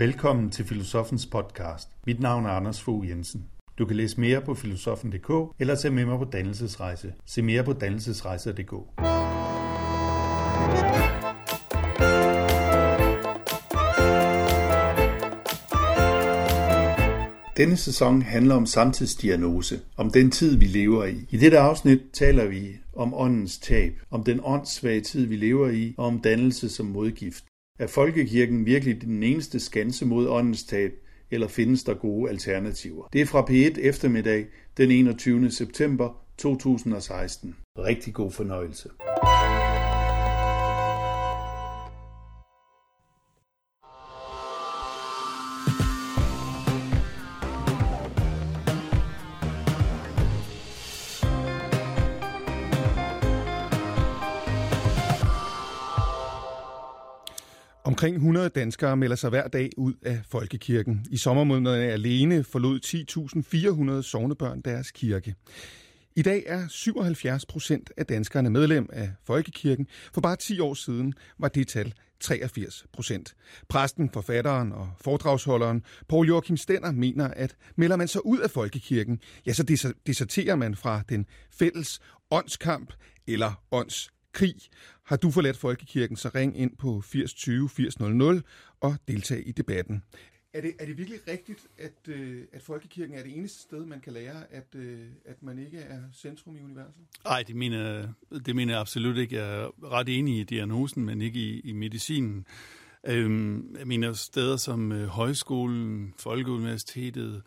Velkommen til Filosofens podcast. Mit navn er Anders Fogh Jensen. Du kan læse mere på filosofen.dk eller tage med mig på dannelsesrejse. Se mere på dannelsesrejser.dk. Denne sæson handler om samtidsdiagnose, om den tid, vi lever i. I dette afsnit taler vi om åndens tab, om den åndssvage tid, vi lever i, og om dannelse som modgift. Er folkekirken virkelig den eneste skanse mod åndens tab, eller findes der gode alternativer? Det er fra P1 eftermiddag den 21. september 2016. Rigtig god fornøjelse. Omkring 100 danskere melder sig hver dag ud af folkekirken. I sommermånederne alene forlod 10.400 sovnebørn deres kirke. I dag er 77 procent af danskerne medlem af folkekirken. For bare 10 år siden var det tal 83 procent. Præsten, forfatteren og foredragsholderen Paul Joachim Stenner mener, at melder man sig ud af folkekirken, ja, så deserterer man fra den fælles åndskamp eller ånds krig. Har du forladt Folkekirken, så ring ind på 80 20 80 00 og deltag i debatten. Er det, er det virkelig rigtigt, at, øh, at folkekirken er det eneste sted, man kan lære, at, øh, at man ikke er centrum i universet? Nej, det mener, det mener jeg absolut ikke. Jeg er ret enig i diagnosen, men ikke i, i medicinen. Øhm, jeg mener steder som øh, højskolen, Folkeuniversitetet, øh,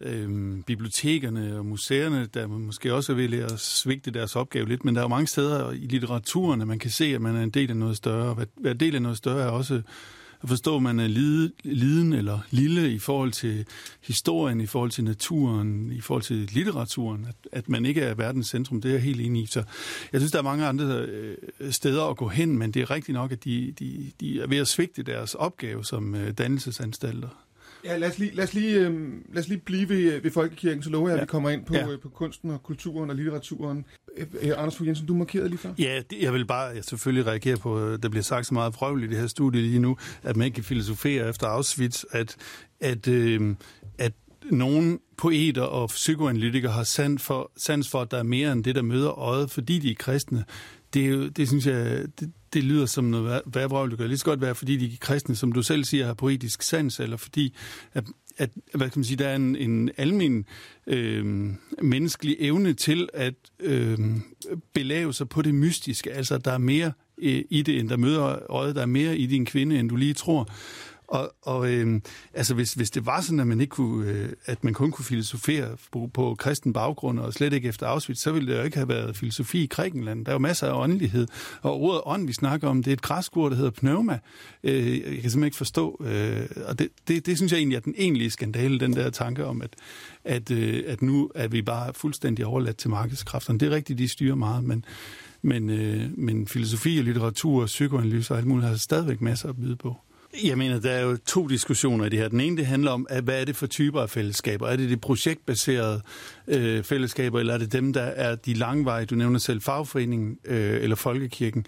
øh, bibliotekerne og museerne, der måske også er ved at svigte deres opgave lidt, men der er jo mange steder i litteraturen, at man kan se, at man er en del af noget større. At være del af noget større er også at forstå, at man er lide, liden eller lille i forhold til historien, i forhold til naturen, i forhold til litteraturen, at, at man ikke er verdens centrum, det er jeg helt enig i. Så jeg synes, der er mange andre øh, steder at gå hen, men det er rigtigt nok, at de, de, de er ved at svigte deres opgave som øh, dannelsesanstalter. Ja, lad os lige, lad os lige, øh, lad os lige blive ved, ved Folkekirken, så lover jeg, ja. at vi kommer ind på, ja. øh, på kunsten og kulturen og litteraturen. Øh, øh Anders Fogh Jensen, du markerede lige før. Ja, det, jeg vil bare jeg selvfølgelig reagere på, øh, der bliver sagt så meget frøvl i det her studie lige nu, at man ikke kan filosofere efter Auschwitz, at, at, øh, at nogle poeter og psykoanalytikere har sans for, sans for, at der er mere end det, der møder øjet, fordi de er kristne. Det, er jo, det synes jeg, det, det lyder som noget værvrøvl, det kan lige så godt være, fordi de kristne, som du selv siger, har poetisk sans, eller fordi, at, at hvad kan man sige, der er en, en almen øh, menneskelig evne til at øh, belave sig på det mystiske, altså der er mere øh, i det, end der møder øjet, der er mere i din kvinde, end du lige tror. Og, og øh, altså hvis, hvis det var sådan, at man ikke kunne, øh, at man kun kunne filosofere på, på kristen baggrund og slet ikke efter Auschwitz, så ville det jo ikke have været filosofi i Grækenland. Der er jo masser af åndelighed. Og ordet ånd, vi snakker om, det er et græsk ord, der hedder pneuma. Øh, jeg kan simpelthen ikke forstå. Øh, og det, det, det synes jeg egentlig er den egentlige skandale, den der tanke om, at, at, øh, at nu er vi bare fuldstændig overladt til markedskræfterne. Det er rigtigt, de styrer meget, men men, øh, men filosofi og litteratur og psykoanalyse og alt muligt har stadigvæk masser at byde på. Jeg mener, der er jo to diskussioner i det her. Den ene, det handler om, at hvad er det for typer af fællesskaber? Er det de projektbaserede øh, fællesskaber, eller er det dem, der er de langveje, du nævner selv, fagforeningen øh, eller folkekirken?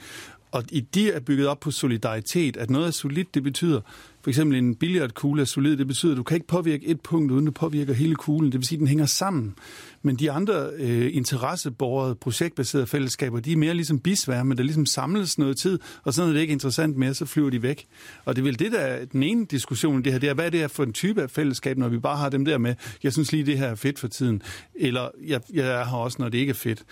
Og i de er bygget op på solidaritet, at noget er solidt, det betyder, for eksempel en billiardkugle er solid, det betyder, at du kan ikke påvirke et punkt, uden du påvirker hele kuglen. Det vil sige, at den hænger sammen. Men de andre øh, interesseborgede, projektbaserede fællesskaber, de er mere ligesom bisværme, der ligesom samles noget tid, og så er det ikke interessant mere, så flyver de væk. Og det er vel det, der er den ene diskussion det her, det er, hvad det er for en type af fællesskab, når vi bare har dem der med, jeg synes lige, det her er fedt for tiden, eller jeg, jeg har også, når det ikke er fedt.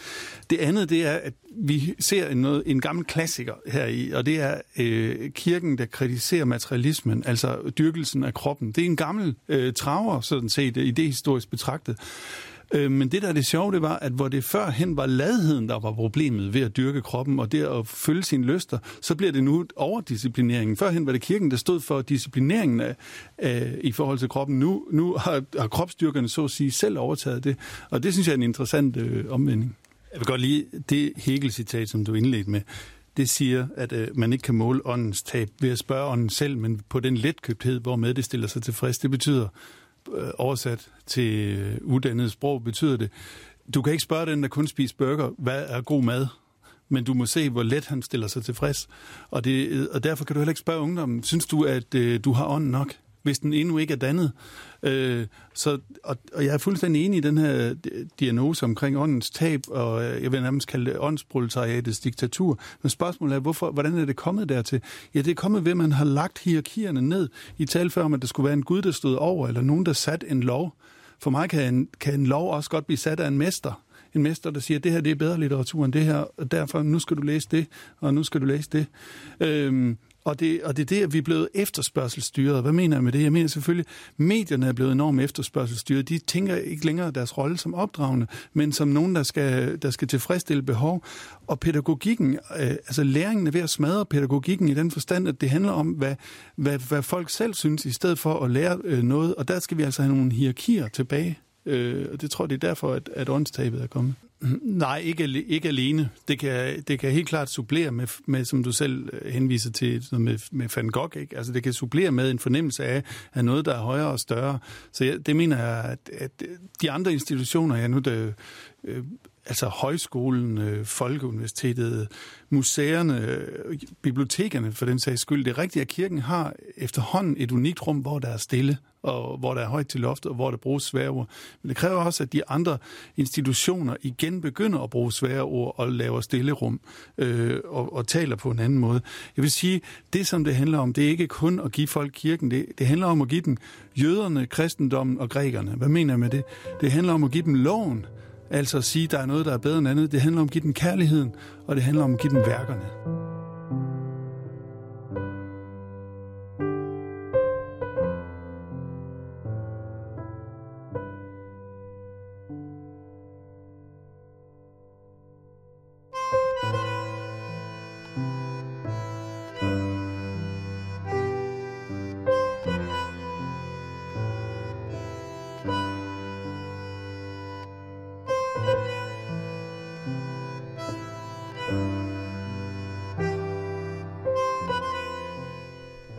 Det andet, det er, at vi ser en, noget, en gammel klassiker her i, og det er øh, kirken, der kritiserer materialismen, altså dyrkelsen af kroppen. Det er en gammel øh, traver, sådan set, øh, idehistorisk betragtet. Øh, men det, der er det sjove, det var, at hvor det førhen var ladheden, der var problemet ved at dyrke kroppen og det at følge sine lyster, så bliver det nu overdisciplineringen. Førhen var det kirken, der stod for disciplineringen af, af, i forhold til kroppen. Nu, nu har, har kropsdyrkerne så at sige selv overtaget det, og det synes jeg er en interessant øh, omvending. Jeg vil godt lige det Hegel-citat, som du indledte med. Det siger, at øh, man ikke kan måle åndens tab ved at spørge ånden selv, men på den letkøbthed, hvormed det stiller sig tilfreds. Det betyder, øh, oversat til øh, uddannet sprog, betyder det, du kan ikke spørge den, der kun spiser burger, hvad er god mad? Men du må se, hvor let han stiller sig tilfreds. Og, det, øh, og derfor kan du heller ikke spørge ungdommen, synes du, at øh, du har ånden nok? Hvis den endnu ikke er dannet. Øh, så, og, og jeg er fuldstændig enig i den her diagnose omkring åndens tab, og øh, jeg vil nærmest kalde det åndsproletariatets diktatur. Men spørgsmålet er, hvorfor, hvordan er det kommet dertil? Ja, det er kommet ved, at man har lagt hierarkierne ned. I tal før om, at der skulle være en Gud, der stod over, eller nogen, der satte en lov. For mig kan en, kan en lov også godt blive sat af en mester en mester, der siger, at det her det er bedre litteratur end det her, og derfor nu skal du læse det, og nu skal du læse det. Øhm, og det, og det er det, at vi er blevet efterspørgselsstyret. Hvad mener jeg med det? Jeg mener selvfølgelig, at medierne er blevet enormt efterspørgselsstyret. De tænker ikke længere deres rolle som opdragende, men som nogen, der skal, der skal tilfredsstille behov. Og pædagogikken, øh, altså læringen er ved at smadre pædagogikken i den forstand, at det handler om, hvad, hvad, hvad folk selv synes, i stedet for at lære øh, noget. Og der skal vi altså have nogle hierarkier tilbage. Øh, og det tror jeg, det er derfor, at, at åndstabet er kommet. Nej, ikke, ikke alene. Det kan, det kan helt klart supplere med, med, som du selv øh, henviser til, med, med Van Gogh. Ikke? Altså, det kan supplere med en fornemmelse af, af noget, der er højere og større. Så jeg, det mener jeg, at, at de andre institutioner, ja, nu det, øh, altså højskolen, øh, Folkeuniversitetet, museerne, øh, bibliotekerne for den sags skyld. Det er rigtigt, at kirken har efterhånden et unikt rum, hvor der er stille, og hvor der er højt til loftet, og hvor der bruges svære ord. Men det kræver også, at de andre institutioner igen begynder at bruge svære ord og laver stille rum øh, og, og taler på en anden måde. Jeg vil sige, det som det handler om, det er ikke kun at give folk kirken, det, det handler om at give dem jøderne, kristendommen og grækerne. Hvad mener jeg med det? Det handler om at give dem loven, Altså at sige, at der er noget, der er bedre end andet. Det handler om at give den kærligheden, og det handler om at give den værkerne.